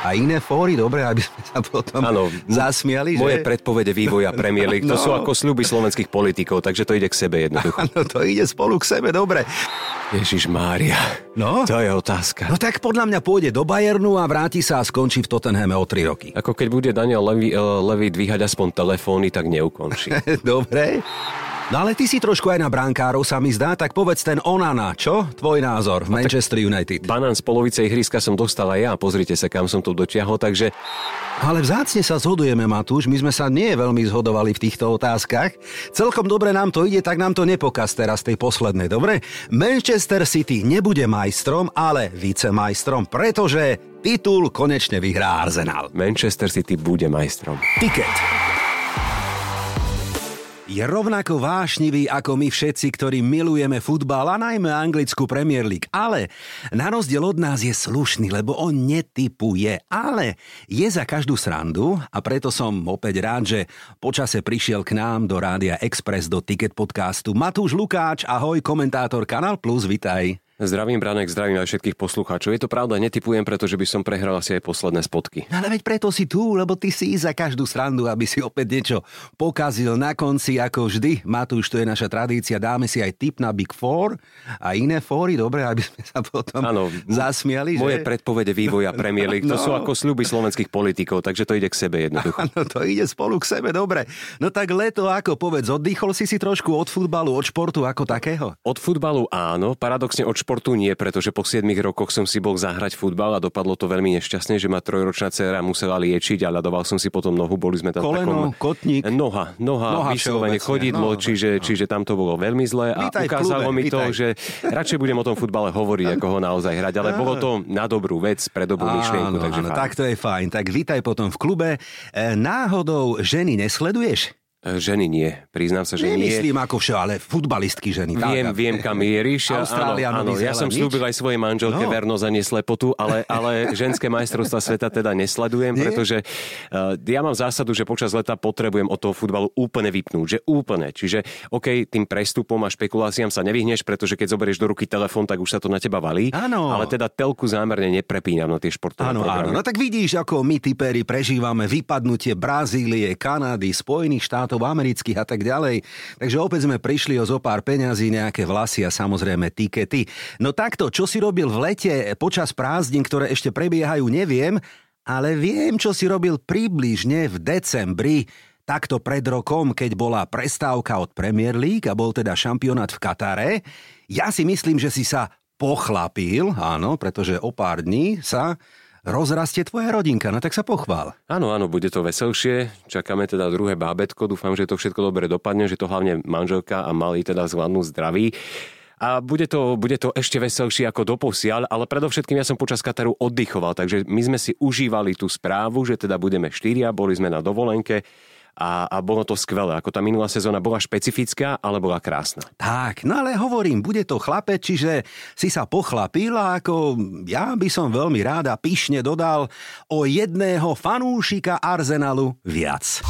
a iné fóry, dobre, aby sme sa potom ano, zasmiali. Moje že? predpovede vývoja Premier League, to no. sú ako sľuby slovenských politikov, takže to ide k sebe jednoducho. Áno, to ide spolu k sebe, dobre. Ježiš Mária, no? to je otázka. No tak podľa mňa pôjde do Bayernu a vráti sa a skončí v Tottenhame o 3 roky. Ako keď bude Daniel Levy, uh, Levy dvíhať aspoň telefóny, tak neukončí. dobre. No ale ty si trošku aj na brankárov sa mi zdá, tak povedz ten Onana, čo? Tvoj názor v Manchester United. Banán z polovice ihriska som dostal aj ja, pozrite sa, kam som to dotiahol, takže... Ale vzácne sa zhodujeme, Matúš, my sme sa nie veľmi zhodovali v týchto otázkach. Celkom dobre nám to ide, tak nám to nepokaz teraz tej poslednej, dobre? Manchester City nebude majstrom, ale vicemajstrom, pretože titul konečne vyhrá Arsenal. Manchester City bude majstrom. Ticket je rovnako vášnivý ako my všetci, ktorí milujeme futbal a najmä anglickú Premier League. Ale na rozdiel od nás je slušný, lebo on netypuje, ale je za každú srandu a preto som opäť rád, že počase prišiel k nám do Rádia Express do Ticket podcastu Matúš Lukáč, ahoj, komentátor Kanal Plus, vitaj. Zdravím, Branek, zdravím aj všetkých poslucháčov. Je to pravda, netypujem, pretože by som prehral asi aj posledné spotky. No ale veď preto si tu, lebo ty si za každú srandu, aby si opäť niečo pokazil na konci, ako vždy. Matúš, to je naša tradícia, dáme si aj tip na Big Four a iné fóry, dobre, aby sme sa potom ano, zasmiali. Moje že? predpovede vývoja Premier League, to no. sú ako sľuby slovenských politikov, takže to ide k sebe jednoducho. Áno, to ide spolu k sebe, dobre. No tak leto, ako povedz, oddychol si si trošku od futbalu, od športu ako takého? Od futbalu áno, paradoxne od športu nie, pretože po 7 rokoch som si bol zahrať futbal a dopadlo to veľmi nešťastne, že ma trojročná dcera musela liečiť a ľadoval som si potom nohu, boli sme tam Koleno, takom... kotník. Noha, noha, noha vyslovene chodidlo, no, čiže, no. čiže tam to bolo veľmi zlé a vítaj ukázalo klube, mi to, vítaj. že radšej budem o tom futbale hovoriť, ako ho naozaj hrať, ale bolo to na dobrú vec, pre dobrú myšlienku. Takže áno, tak to je fajn. Tak vítaj potom v klube. E, náhodou ženy nesleduješ? E, ženy nie, priznám sa, že Nemyslím nie. Nemyslím ako vše, ale futbalistky ženy. Viem, tak, viem, kam mieríš. Austrália, áno, áno, ja som slúbil aj svojej manželke no. vernosť a neslepotu, ale, ale ženské majstrovstva sveta teda nesledujem, nie? pretože uh, ja mám zásadu, že počas leta potrebujem od toho futbalu úplne vypnúť, že úplne. Čiže OK, tým prestupom a špekuláciám sa nevyhneš, pretože keď zoberieš do ruky telefón, tak už sa to na teba valí. Áno. Ale teda telku zámerne neprepínam na tie športové áno, programy. Áno, no tak vidíš, ako my typeri prežívame vypadnutie Brazílie, Kanady, Spojených štátov štátov amerických a tak ďalej. Takže opäť sme prišli o zo pár peňazí, nejaké vlasy a samozrejme tikety. No takto, čo si robil v lete počas prázdnin, ktoré ešte prebiehajú, neviem, ale viem, čo si robil približne v decembri takto pred rokom, keď bola prestávka od Premier League a bol teda šampionát v Katare. Ja si myslím, že si sa pochlapil, áno, pretože o pár dní sa rozrastie tvoja rodinka, no tak sa pochvál. Áno, áno, bude to veselšie. Čakáme teda druhé bábetko, dúfam, že to všetko dobre dopadne, že to hlavne manželka a malý teda zvládnu zdraví. A bude to, bude to ešte veselšie ako doposiaľ, ale predovšetkým ja som počas Kataru oddychoval, takže my sme si užívali tú správu, že teda budeme štyria, boli sme na dovolenke a, a bolo to skvelé. Ako tá minulá sezóna bola špecifická, ale bola krásna. Tak, no ale hovorím, bude to chlape, čiže si sa pochlapil ako ja by som veľmi rád a pyšne dodal o jedného fanúšika Arsenalu viac.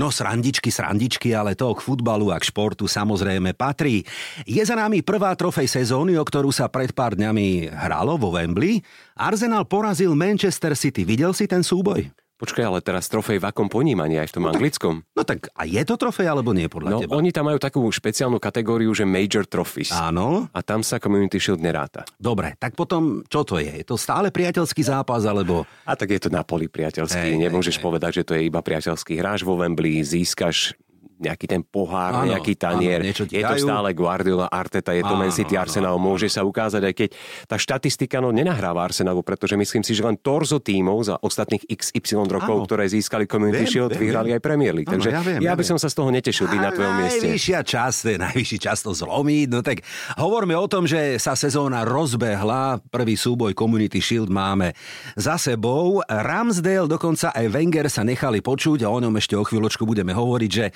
No srandičky, srandičky, ale to k futbalu a k športu samozrejme patrí. Je za nami prvá trofej sezóny, o ktorú sa pred pár dňami hralo vo Wembley. Arsenal porazil Manchester City. Videl si ten súboj? Počkaj, ale teraz trofej v akom ponímaní aj v tom no anglickom? Tak, no tak a je to trofej alebo nie podľa no, teba? oni tam majú takú špeciálnu kategóriu, že Major Trophies. Áno. A tam sa Community Shield neráta. Dobre, tak potom čo to je? Je to stále priateľský zápas alebo... A tak je to na poli priateľský. Hey, Nemôžeš hey, povedať, že to je iba priateľský hráč vo Wembley, získaš nejaký ten pohár, áno, nejaký tanier. Áno, je to stále Guardiola, Arteta, je to áno, Man City, Arsenal. Áno, môže sa ukázať, aj keď tá štatistika no, nenahráva Arsenalu, pretože myslím si, že len torzo tímov za ostatných XY rokov, áno. ktoré získali Community viem, Shield, viem, vyhrali viem. aj Premier League. Áno, Takže ja, viem, ja by som sa z toho netešil byť na tvojom mieste. Najvyššia čas, najvyšší čas to zlomiť. No tak hovorme o tom, že sa sezóna rozbehla. Prvý súboj Community Shield máme za sebou. Ramsdale, dokonca aj Wenger sa nechali počuť a o ňom ešte o chvíľočku budeme hovoriť, že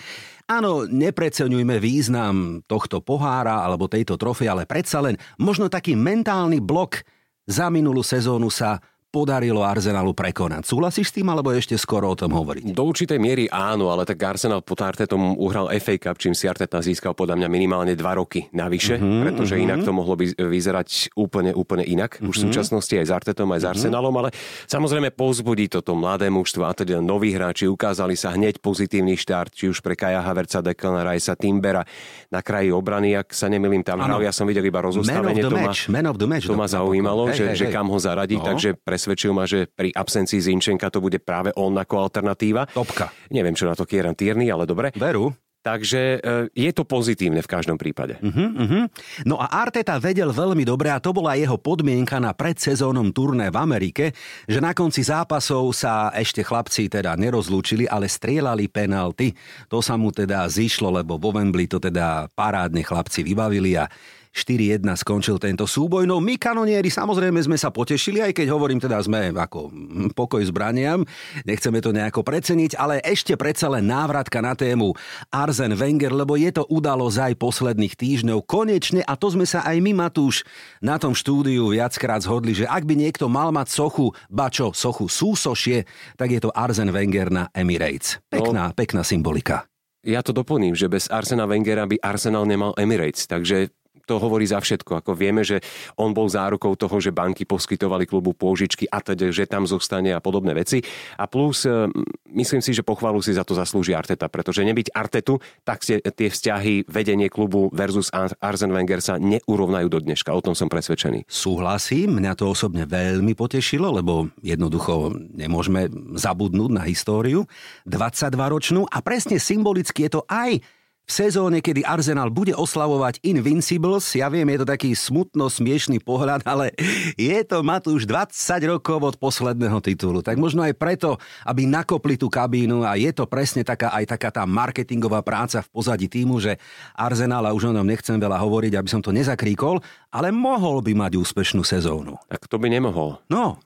Áno, nepreceňujme význam tohto pohára alebo tejto trofy, ale predsa len možno taký mentálny blok za minulú sezónu sa podarilo Arsenalu prekonať. Súhlasíš s tým, alebo ešte skoro o tom hovoriť? Do určitej miery áno, ale tak Arsenal pod Artetom uhral FA Cup, čím si Arteta získal podľa mňa minimálne dva roky navyše, mm-hmm, pretože mm-hmm. inak to mohlo by vyzerať úplne, úplne inak. Mm-hmm. Už v mhm. súčasnosti aj s Artetom, aj s mm-hmm. Arsenalom, ale samozrejme pozbudí toto mladé mužstvo a teda noví hráči ukázali sa hneď pozitívny štart, či už pre Kaja Haverca, Declana Ricea, Timbera na kraji obrany, ak sa nemilím tam hral, ja som videl iba rozostavenie. Of the match. To ma zaujímalo, hej, že, hej, že kam ho zaradiť, no. takže presvedčil ma, že pri absencii Zinčenka to bude práve on ako alternatíva. Topka. Neviem, čo na to Kieran Tierney, ale dobre. Veru. Takže e, je to pozitívne v každom prípade. Uh-huh, uh-huh. No a Arteta vedel veľmi dobre, a to bola jeho podmienka na predsezónom turné v Amerike, že na konci zápasov sa ešte chlapci teda nerozlúčili, ale strieľali penalty. To sa mu teda zišlo, lebo vo Wembley to teda parádne chlapci vybavili a 4-1 skončil tento súboj. No my kanonieri samozrejme sme sa potešili, aj keď hovorím teda sme ako pokoj zbraniam, nechceme to nejako preceniť, ale ešte predsa len návratka na tému Arzen Wenger, lebo je to udalosť aj posledných týždňov. Konečne, a to sme sa aj my, Matúš, na tom štúdiu viackrát zhodli, že ak by niekto mal mať sochu, bačo, sochu súsošie, tak je to Arzen Wenger na Emirates. Pekná, no. pekná symbolika. Ja to doplním, že bez Arsena Wengera by Arsenal nemal Emirates, takže to hovorí za všetko. Ako vieme, že on bol zárukou toho, že banky poskytovali klubu pôžičky a teda, že tam zostane a podobné veci. A plus, e, myslím si, že pochvalu si za to zaslúži Arteta, pretože nebyť Artetu, tak tie vzťahy vedenie klubu versus Arzen Wenger sa neurovnajú do dneška. O tom som presvedčený. Súhlasím, mňa to osobne veľmi potešilo, lebo jednoducho nemôžeme zabudnúť na históriu. 22 ročnú a presne symbolicky je to aj v sezóne, kedy Arsenal bude oslavovať Invincibles, ja viem, je to taký smutno smiešný pohľad, ale je to Matúš 20 rokov od posledného titulu. Tak možno aj preto, aby nakopli tú kabínu a je to presne taká aj taká tá marketingová práca v pozadí týmu, že Arsenal, a už o ňom nechcem veľa hovoriť, aby som to nezakríkol, ale mohol by mať úspešnú sezónu. Tak to by nemohol. No,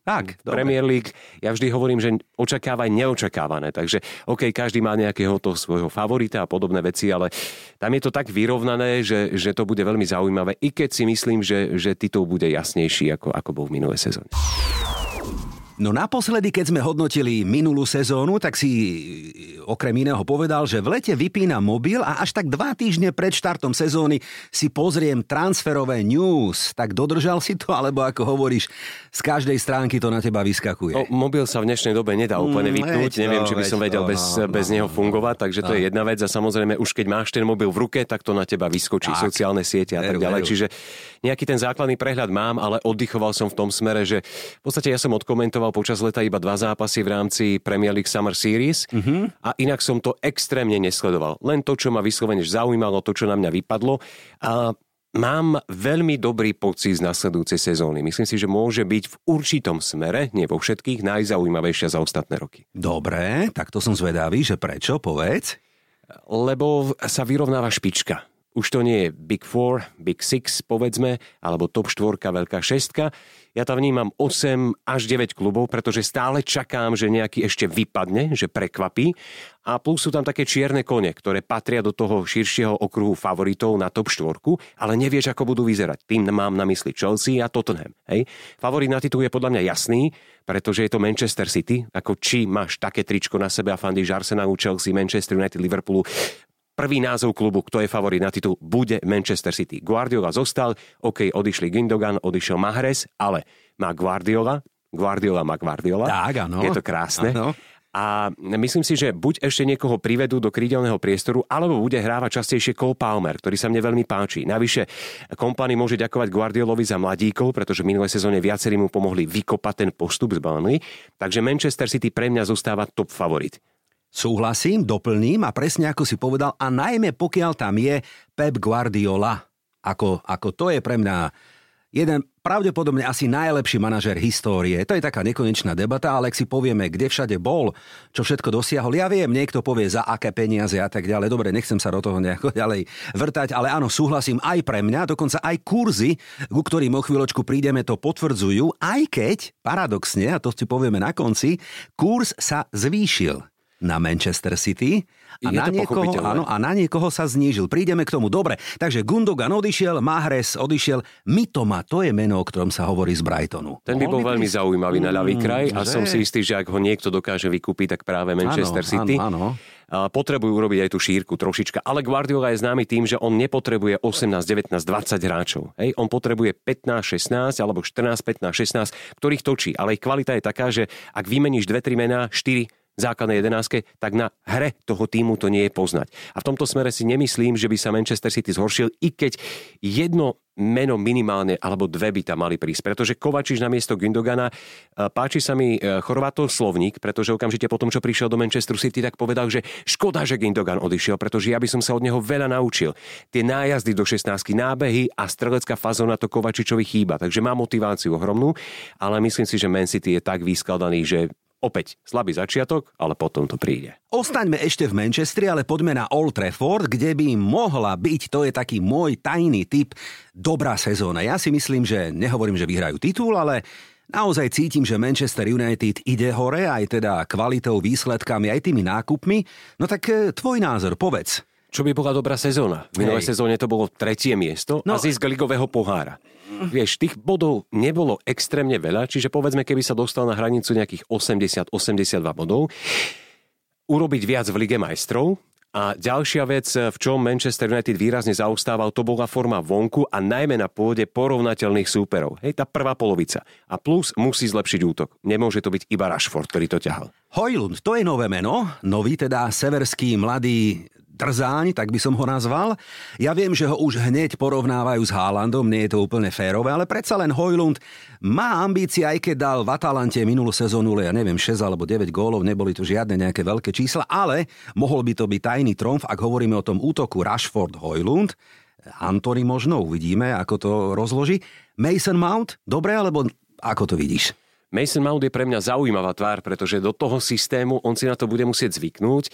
tak, dobre. Premier League, ja vždy hovorím, že očakávaj neočakávané. Takže OK, každý má nejakého toho svojho favorita a podobné veci, ale tam je to tak vyrovnané, že, že to bude veľmi zaujímavé, i keď si myslím, že, že titul bude jasnejší, ako, ako bol v minulé sezóne. No naposledy, keď sme hodnotili minulú sezónu, tak si okrem iného povedal, že v lete vypína mobil a až tak dva týždne pred štartom sezóny si pozriem transferové news. Tak dodržal si to, alebo ako hovoríš, z každej stránky to na teba vyskakuje? No, mobil sa v dnešnej dobe nedá úplne mm, vypnúť, mm, neviem, či by som vedel to, bez, no, bez no, neho fungovať, takže to no. je jedna vec a samozrejme už keď máš ten mobil v ruke, tak to na teba vyskočí, tak. sociálne siete a tak ďalej. Čiže nejaký ten základný prehľad mám, ale oddychoval som v tom smere, že v podstate ja som odkomentoval odohral počas leta iba dva zápasy v rámci Premier League Summer Series uh-huh. a inak som to extrémne nesledoval. Len to, čo ma vyslovene zaujímalo, to, čo na mňa vypadlo. A Mám veľmi dobrý pocit z nasledujúcej sezóny. Myslím si, že môže byť v určitom smere, nie vo všetkých, najzaujímavejšia za ostatné roky. Dobre, tak to som zvedavý, že prečo, povedz. Lebo sa vyrovnáva špička. Už to nie je Big Four, Big Six, povedzme, alebo top 4, veľká šestka ja tam vnímam 8 až 9 klubov, pretože stále čakám, že nejaký ešte vypadne, že prekvapí. A plus sú tam také čierne kone, ktoré patria do toho širšieho okruhu favoritov na top 4, ale nevieš, ako budú vyzerať. Tým mám na mysli Chelsea a Tottenham. Hej. Favorit na titul je podľa mňa jasný, pretože je to Manchester City. Ako či máš také tričko na sebe a fandíš Arsenalu, Chelsea, Manchester United, Liverpoolu, prvý názov klubu, kto je favorit na titul, bude Manchester City. Guardiola zostal, OK, odišli Gindogan, odišiel Mahrez, ale má Guardiola, Guardiola má Guardiola. Tak, áno. Je to krásne. Áno. A myslím si, že buď ešte niekoho privedú do krídelného priestoru, alebo bude hrávať častejšie Cole Palmer, ktorý sa mne veľmi páči. Navyše, kompany môže ďakovať Guardiolovi za mladíkov, pretože v minulej sezóne viacerí mu pomohli vykopať ten postup z Burnley. Takže Manchester City pre mňa zostáva top favorit. Súhlasím, doplním a presne ako si povedal, a najmä pokiaľ tam je Pep Guardiola, ako, ako to je pre mňa jeden pravdepodobne asi najlepší manažer histórie. To je taká nekonečná debata, ale ak si povieme, kde všade bol, čo všetko dosiahol, ja viem, niekto povie za aké peniaze a tak ďalej. Dobre, nechcem sa do toho nejako ďalej vrtať, ale áno, súhlasím aj pre mňa, dokonca aj kurzy, ku ktorým o chvíľočku prídeme, to potvrdzujú, aj keď, paradoxne, a to si povieme na konci, kurz sa zvýšil. Na Manchester City a, na niekoho, áno, a na niekoho sa znížil. Prídeme k tomu. Dobre, takže Gundogan odišiel, Mahrez odišiel, Mitoma, to je meno, o ktorom sa hovorí z Brightonu. Ten by bol veľmi prísť? zaujímavý na ľavý mm, kraj a že? som si istý, že ak ho niekto dokáže vykúpiť, tak práve Manchester áno, City. Áno, áno potrebujú urobiť aj tú šírku trošička. Ale Guardiola je známy tým, že on nepotrebuje 18, 19, 20 hráčov. Hej? On potrebuje 15, 16 alebo 14, 15, 16, ktorých točí. Ale ich kvalita je taká, že ak vymeníš 2-3 mená, 4 základnej jedenáctke, tak na hre toho týmu to nie je poznať. A v tomto smere si nemyslím, že by sa Manchester City zhoršil, i keď jedno meno minimálne alebo dve by tam mali prísť. Pretože Kovačiš na miesto Gündogana, e, páči sa mi e, Chorvátov slovník, pretože okamžite po tom, čo prišiel do Manchester City, tak povedal, že škoda, že Gündogan odišiel, pretože ja by som sa od neho veľa naučil. Tie nájazdy do 16 nábehy a strelecká fazóna to Kovačičovi chýba, takže má motiváciu ohromnú, ale myslím si, že Man City je tak vyskladaný, že Opäť slabý začiatok, ale potom to príde. Ostaňme ešte v Manchestri, ale poďme na Old Trafford, kde by mohla byť, to je taký môj tajný typ, dobrá sezóna. Ja si myslím, že nehovorím, že vyhrajú titul, ale Naozaj cítim, že Manchester United ide hore aj teda kvalitou, výsledkami, aj tými nákupmi. No tak e, tvoj názor, povedz. Čo by bola dobrá sezóna? V minulej sezóne to bolo tretie miesto no, a zisk ligového pohára. Vieš, tých bodov nebolo extrémne veľa, čiže povedzme, keby sa dostal na hranicu nejakých 80-82 bodov, urobiť viac v Lige majstrov, a ďalšia vec, v čom Manchester United výrazne zaostával, to bola forma vonku a najmä na pôde porovnateľných súperov. Hej, tá prvá polovica. A plus musí zlepšiť útok. Nemôže to byť iba Rashford, ktorý to ťahal. Hojlund, to je nové meno. Nový teda severský mladý trzáň, tak by som ho nazval. Ja viem, že ho už hneď porovnávajú s Haalandom, nie je to úplne férové, ale predsa len Hojlund má ambície, aj keď dal v Atalante minulú sezónu, ja neviem, 6 alebo 9 gólov, neboli tu žiadne nejaké veľké čísla, ale mohol by to byť tajný tromf, ak hovoríme o tom útoku Rashford Hojlund. Anthony možno, uvidíme, ako to rozloží. Mason Mount, dobre, alebo ako to vidíš? Mason Mount je pre mňa zaujímavá tvár, pretože do toho systému on si na to bude musieť zvyknúť.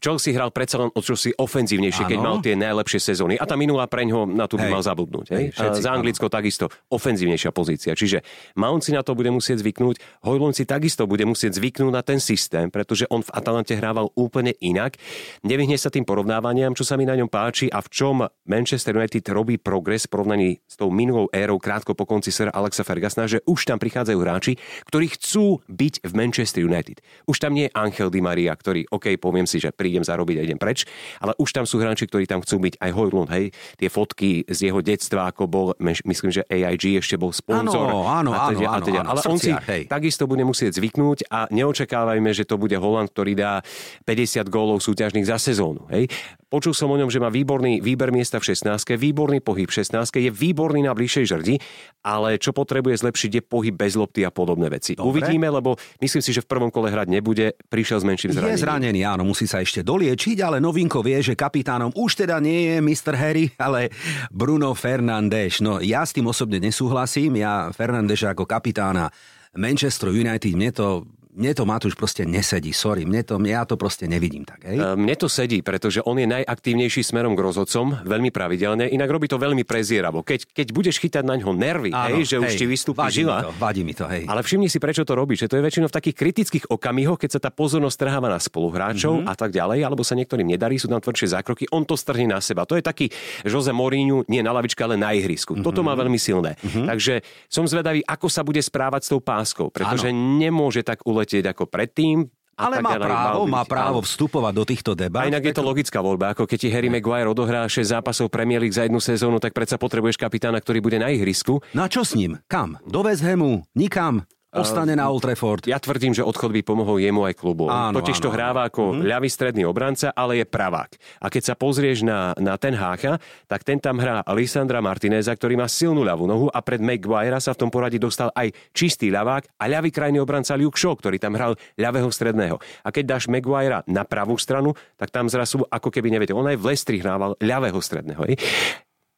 Chelsea hral predsa len o čosi ofenzívnejšie, keď mal tie najlepšie sezóny. A tá minulá preňho na to by hej. mal zabudnúť. Hej? Hej, za Anglicko áno. takisto ofenzívnejšia pozícia. Čiže Mount si na to bude musieť zvyknúť. Hojlund si takisto bude musieť zvyknúť na ten systém, pretože on v Atalante hrával úplne inak. Nevyhne sa tým porovnávaniam, čo sa mi na ňom páči a v čom Manchester United robí progres v porovnaní s tou minulou érou krátko po konci Sir Alexa Fergusona, že už tam prichádzajú hráči, ktorí chcú byť v Manchester United. Už tam nie je Angel Di Maria, ktorý, OK, poviem si, že prídem zarobiť a idem preč, ale už tam sú hráči, ktorí tam chcú byť aj Hojlund, hej, tie fotky z jeho detstva, ako bol, myslím, že AIG ešte bol sponzor. Áno, áno, a teda, áno, a teda. áno, Ale on si hej. takisto bude musieť zvyknúť a neočakávajme, že to bude Holand, ktorý dá 50 gólov súťažných za sezónu. Hej. Počul som o ňom, že má výborný výber miesta v 16, výborný pohyb v 16, je výborný na bližšej žrdi, ale čo potrebuje zlepšiť je pohyb bez lopty a podobné veci. Dobre. Uvidíme, lebo myslím si, že v prvom kole hrať nebude, prišiel s menším zranením. Je zranený, áno, musí sa ešte doliečiť, ale novinko vie, že kapitánom už teda nie je Mr. Harry, ale Bruno Fernández. No ja s tým osobne nesúhlasím, ja Fernández ako kapitána Manchester United, mne to mne to Matúš proste nesedí, sorry, mne to, ja to proste nevidím tak. Hej? E, mne to sedí, pretože on je najaktívnejší smerom k rozhodcom, veľmi pravidelne, inak robí to veľmi prezieravo. Keď, keď budeš chytať na ňo nervy, Áno, hej, že hej, už ti vystúpi vadí žila. Mi to, vadí mi to, hej. Ale všimni si, prečo to robí, že to je väčšinou v takých kritických okamihoch, keď sa tá pozornosť trháva na spoluhráčov mm-hmm. a tak ďalej, alebo sa niektorým nedarí, sú tam tvrdšie zákroky, on to strhne na seba. To je taký Jose Mourinho, nie na lavičke, ale na ihrisku. Mm-hmm. Toto má veľmi silné. Mm-hmm. Takže som zvedavý, ako sa bude správať s tou páskou, pretože Áno. nemôže tak uletieť ako predtým tým, ale má právo, má právo vstupovať do týchto debat. A inak je to logická voľba. Ako keď ti Harry Maguire odohrá 6 zápasov Premier League za jednu sezónu, tak predsa potrebuješ kapitána, ktorý bude na ihrisku. No a čo s ním? Kam? Do West Hamu? Nikam? Ostane na Old Trafford. Ja tvrdím, že odchod by pomohol jemu aj klubu. Áno, Totiž áno, to hráva ako mm-hmm. ľavý stredný obranca, ale je pravák. A keď sa pozrieš na, na ten Hácha, tak ten tam hrá Alessandra Martineza, ktorý má silnú ľavú nohu a pred Maguire sa v tom poradí dostal aj čistý ľavák a ľavý krajný obranca Luke Shaw, ktorý tam hral ľavého stredného. A keď dáš Maguire na pravú stranu, tak tam zrazu ako keby neviete, on aj v Lestri hrával ľavého stredného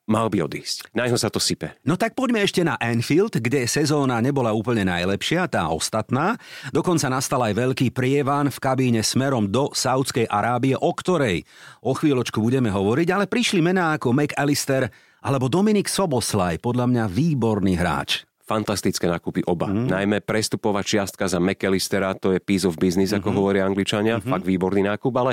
mal by odísť. Na ňo sa to sype. No tak poďme ešte na Anfield, kde sezóna nebola úplne najlepšia, tá ostatná. Dokonca nastal aj veľký prievan v kabíne smerom do Saudskej Arábie, o ktorej o chvíľočku budeme hovoriť, ale prišli mená ako McAllister alebo Dominik Soboslaj, podľa mňa výborný hráč fantastické nákupy oba. Mm. Najmä prestupová čiastka za McAllistera, to je piece of business, mm-hmm. ako mhm. hovoria Angličania, mm-hmm. fakt výborný nákup, ale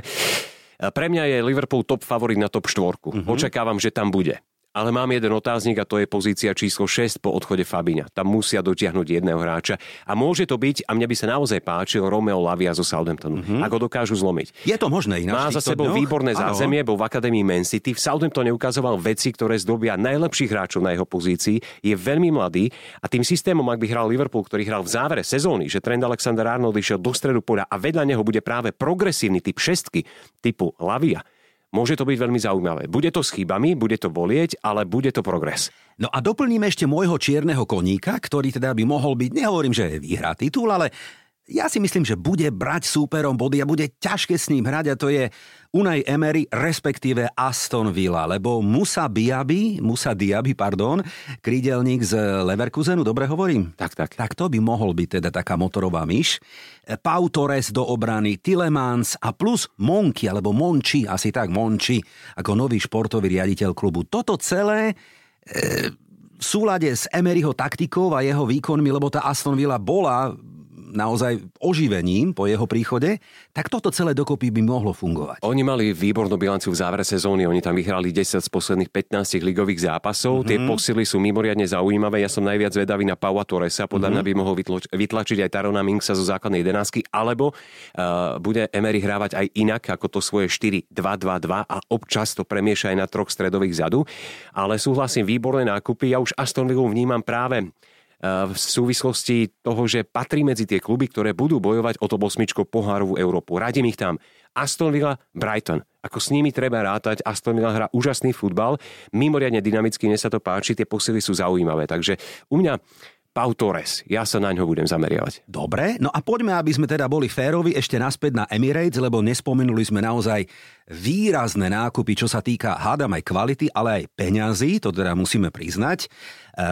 pre mňa je Liverpool top favorit na top štvorku. Mm-hmm. Očakávam, že tam bude. Ale mám jeden otáznik a to je pozícia číslo 6 po odchode Fabíňa. Tam musia dotiahnuť jedného hráča. A môže to byť, a mne by sa naozaj páčil, Romeo Lavia zo Southamptonu. Mm-hmm. Ako dokážu zlomiť. Je to možné ináč. Má za sebou dňoch? výborné zázemie, bol v Akadémii Man City. V Southamptone ukazoval veci, ktoré zdobia najlepších hráčov na jeho pozícii. Je veľmi mladý a tým systémom, ak by hral Liverpool, ktorý hral v závere sezóny, že Trend Alexander Arnold išiel do stredu poľa a vedľa neho bude práve progresívny typ šestky typu Lavia môže to byť veľmi zaujímavé. Bude to s chybami, bude to bolieť, ale bude to progres. No a doplníme ešte môjho čierneho koníka, ktorý teda by mohol byť, nehovorím, že vyhrá titul, ale ja si myslím, že bude brať súperom body a bude ťažké s ním hrať a to je Unai Emery, respektíve Aston Villa, lebo Musa Diaby, Musa Diaby, pardon, krídelník z Leverkusenu, dobre hovorím? Tak, tak. Tak to by mohol byť teda taká motorová myš. Pau Torres do obrany, Tilemans a plus Monky, alebo Monči, asi tak Monči, ako nový športový riaditeľ klubu. Toto celé... E, v súlade s Emeryho taktikou a jeho výkonmi, lebo tá Aston Villa bola naozaj oživením po jeho príchode, tak toto celé dokopy by mohlo fungovať. Oni mali výbornú bilanciu v závere sezóny, oni tam vyhrali 10 z posledných 15 ligových zápasov, mm-hmm. tie posily sú mimoriadne zaujímavé, ja som najviac vedavý na Paua Torresa, podľa mm-hmm. mňa by mohol vytlačiť aj Tarona Minksa zo základnej jedenáctky, alebo uh, bude Emery hrávať aj inak ako to svoje 4-2-2-2 a občas to premieša aj na troch stredových zadu. Ale súhlasím, výborné nákupy, ja už Aston Villa vnímam práve v súvislosti toho, že patrí medzi tie kluby, ktoré budú bojovať o to osmičko pohárovú Európu. Radím ich tam. Aston Villa, Brighton. Ako s nimi treba rátať, Aston Villa hrá úžasný futbal, mimoriadne dynamicky, mne sa to páči, tie posily sú zaujímavé. Takže u mňa Pau Torres. Ja sa na ňo budem zameriavať. Dobre, no a poďme, aby sme teda boli férovi ešte naspäť na Emirates, lebo nespomenuli sme naozaj výrazné nákupy, čo sa týka, hádam aj kvality, ale aj peňazí, to teda musíme priznať. E,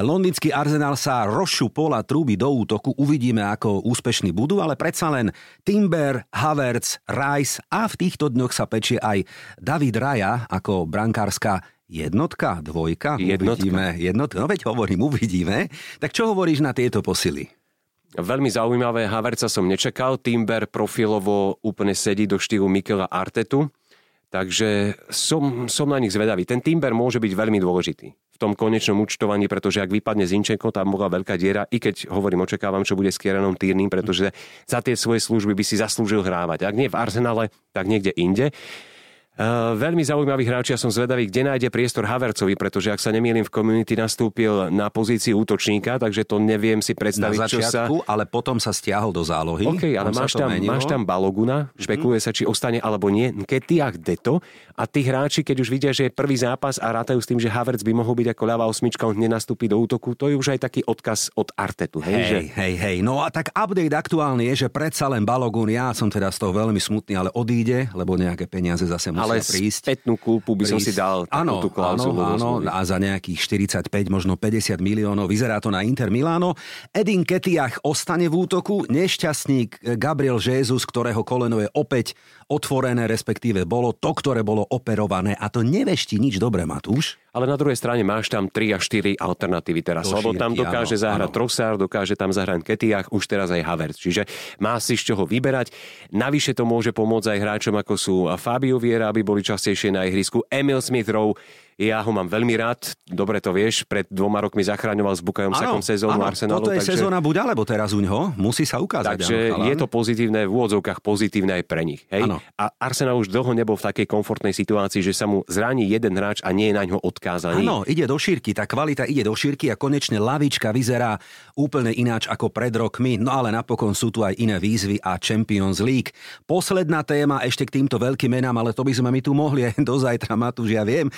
londýnsky Arsenal sa rozšupol a trúby do útoku, uvidíme, ako úspešní budú, ale predsa len Timber, Havertz, Rice a v týchto dňoch sa pečie aj David Raja ako brankárska Jednotka, dvojka, Jednotka. uvidíme. Jednotka, no veď hovorím, uvidíme. Tak čo hovoríš na tieto posily? Veľmi zaujímavé, Haverca som nečakal, Timber profilovo úplne sedí do štýlu Mikela Artetu, takže som, som na nich zvedavý. Ten Timber môže byť veľmi dôležitý v tom konečnom účtovaní, pretože ak vypadne Zinčenko, tam bola veľká diera, i keď hovorím, očakávam, čo bude s Kieranom Týrnym, pretože za tie svoje služby by si zaslúžil hrávať. Ak nie v Arsenale, tak niekde inde. Uh, veľmi zaujímavý hráč, ja som zvedavý, kde nájde priestor Havercovi, pretože ak sa nemýlim, v community nastúpil na pozícii útočníka, takže to neviem si predstaviť, na začiatku, čo sa... ale potom sa stiahol do zálohy. OK, ale máš tam, máš tam Baloguna, mm-hmm. špekuluje sa, či ostane alebo nie, Ketiach Deto a tí hráči, keď už vidia, že je prvý zápas a rátajú s tým, že Havertz by mohol byť ako ľavá osmička, on nenastúpi do útoku, to je už aj taký odkaz od Artetu. Hej, hej, že... hej, hej. No a tak update aktuálny je, že predsa len Balogun, ja som teda z toho veľmi smutný, ale odíde, lebo nejaké peniaze zase musia ale prísť spätnú kúpu by som si dal áno, tú klauzulu. Áno, áno, a za nejakých 45, možno 50 miliónov. Vyzerá to na Inter Milano. Edin Ketiach ostane v útoku. Nešťastník Gabriel Jesus, ktorého koleno je opäť otvorené, respektíve bolo to, ktoré bolo operované. A to nevešti nič dobré, Matúš. Ale na druhej strane máš tam 3 a 4 alternatívy teraz. Do lebo tam dokáže áno, zahrať áno. Trossard, dokáže tam zahrať Ketiach, už teraz aj Havertz. Čiže má si z čoho vyberať. Navyše to môže pomôcť aj hráčom ako sú Fabio Viera, aby boli častejšie na ihrisku. Emil Smith Rowe ja ho mám veľmi rád, dobre to vieš, pred dvoma rokmi zachraňoval s Bukajom Sakom sezónu ano, Arsenalu. Toto je takže... sezóna buď alebo teraz u ňoho, musí sa ukázať. Takže ano, je to pozitívne, v úvodzovkách pozitívne aj pre nich. Hej? A Arsenal už dlho nebol v takej komfortnej situácii, že sa mu zraní jeden hráč a nie je na ňo odkázaný. Áno, ide do šírky, tá kvalita ide do šírky a konečne lavička vyzerá úplne ináč ako pred rokmi, no ale napokon sú tu aj iné výzvy a Champions League. Posledná téma ešte k týmto veľkým menám, ale to by sme my tu mohli aj do zajtra, Matúš, ja viem.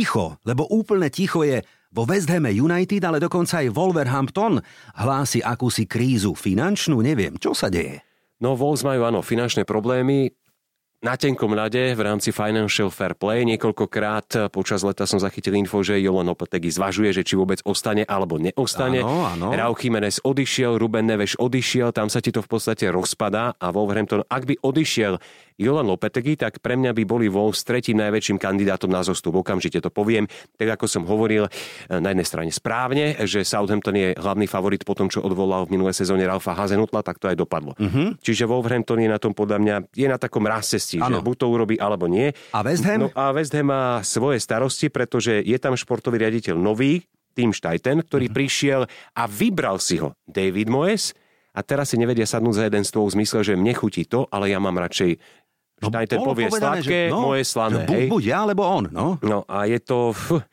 Ticho, lebo úplne ticho je vo West Ham United, ale dokonca aj Wolverhampton hlási akúsi krízu finančnú, neviem, čo sa deje. No Wolves majú áno finančné problémy, na tenkom ľade v rámci Financial Fair Play. Niekoľkokrát počas leta som zachytil info, že Jolan Opetegi zvažuje, že či vôbec ostane alebo neostane. Áno, áno. Rau Jiménez odišiel, Ruben Neves odišiel, tam sa ti to v podstate rozpadá a Wolverhampton, ak by odišiel Jolan Lopetegui, tak pre mňa by boli Wolves tretím najväčším kandidátom na zostup. Okamžite to poviem. Tak ako som hovoril, na jednej strane správne, že Southampton je hlavný favorit po tom, čo odvolal v minulé sezóne Ralfa Hazenutla, tak to aj dopadlo. Uh-huh. Čiže Wolverhampton je na tom podľa mňa je na takom ráscestí, že buď to urobí alebo nie. A West Ham? No a West Ham má svoje starosti, pretože je tam športový riaditeľ nový, Tim Steiten, ktorý uh-huh. prišiel a vybral si ho David Moyes a teraz si nevedia sadnúť za jeden stôl v zmysle, že mne chutí to, ale ja mám radšej No, Steiten povie sladké, že, no, moje slané. Buď, buď ja, alebo on. No. no a je to... Fú,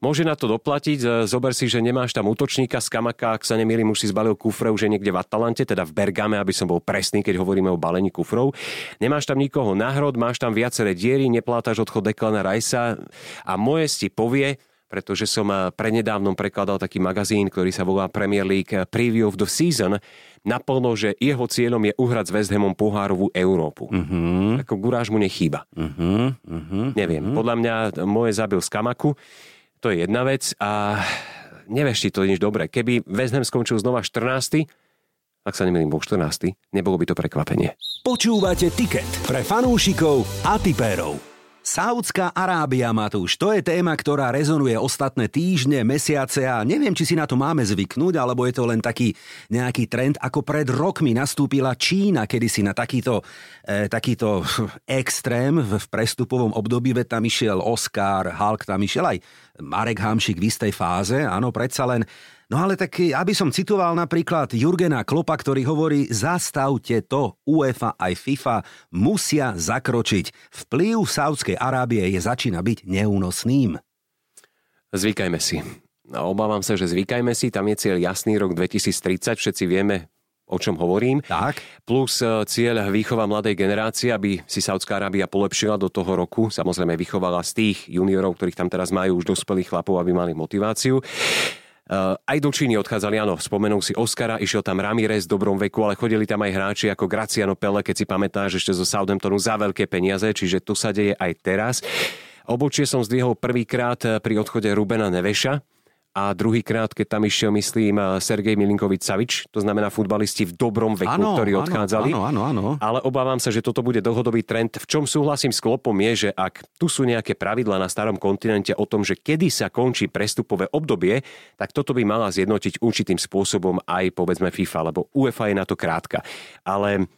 môže na to doplatiť. E, zober si, že nemáš tam útočníka z Kamaka, ak sa nemýlim, už si zbalil kufre už je niekde v Atalante, teda v Bergame, aby som bol presný, keď hovoríme o balení kufrov. Nemáš tam nikoho nahrod, máš tam viaceré diery, neplátaš odchod Declana Rajsa a moje si povie, pretože som eh, prednedávnom prekladal taký magazín, ktorý sa volá Premier League Preview of the Season, naplno, že jeho cieľom je uhrať s West Hamom pohárovú Európu. Uh-huh. Ako guráž mu nechýba. Uh-huh. Uh-huh. Neviem, uh-huh. podľa mňa moje zabil z Kamaku, to je jedna vec a nevieš to nič dobre. Keby West Ham skončil znova 14 ak sa nemýlim, bol 14. Nebolo by to prekvapenie. Počúvate tiket pre fanúšikov a tipérov. Saudská Arábia, Matúš, to je téma, ktorá rezonuje ostatné týždne, mesiace a neviem, či si na to máme zvyknúť, alebo je to len taký nejaký trend, ako pred rokmi nastúpila Čína, kedy si na takýto, e, takýto extrém v, prestupovom období, veď tam išiel Oscar, Hulk, tam išiel aj Marek Hamšik v istej fáze, áno, predsa len No ale tak, aby som citoval napríklad Jurgena Klopa, ktorý hovorí, zastavte to, UEFA aj FIFA musia zakročiť. Vplyv Saudskej Arábie je začína byť neúnosným. Zvykajme si. Obávam sa, že zvykajme si, tam je cieľ jasný rok 2030, všetci vieme, o čom hovorím. Tak. Plus e, cieľ výchova mladej generácie, aby si Saudská Arábia polepšila do toho roku. Samozrejme vychovala z tých juniorov, ktorých tam teraz majú už dospelých chlapov, aby mali motiváciu. Uh, aj do Číny odchádzali, áno, spomenul si Oscara, išiel tam Ramirez v dobrom veku, ale chodili tam aj hráči ako Graciano Pele, keď si pamätáš ešte zo Southamptonu za veľké peniaze, čiže to sa deje aj teraz. Obočie som zdvihol prvýkrát pri odchode Rubena Neveša, a druhýkrát, keď tam išiel, myslím, Sergej Milinkovič Savič, to znamená futbalisti v dobrom veku, ano, ktorí odchádzali. Áno, áno, áno. Ale obávam sa, že toto bude dlhodobý trend. V čom súhlasím s Klopom je, že ak tu sú nejaké pravidla na starom kontinente o tom, že kedy sa končí prestupové obdobie, tak toto by mala zjednotiť určitým spôsobom aj povedzme FIFA, lebo UEFA je na to krátka. Ale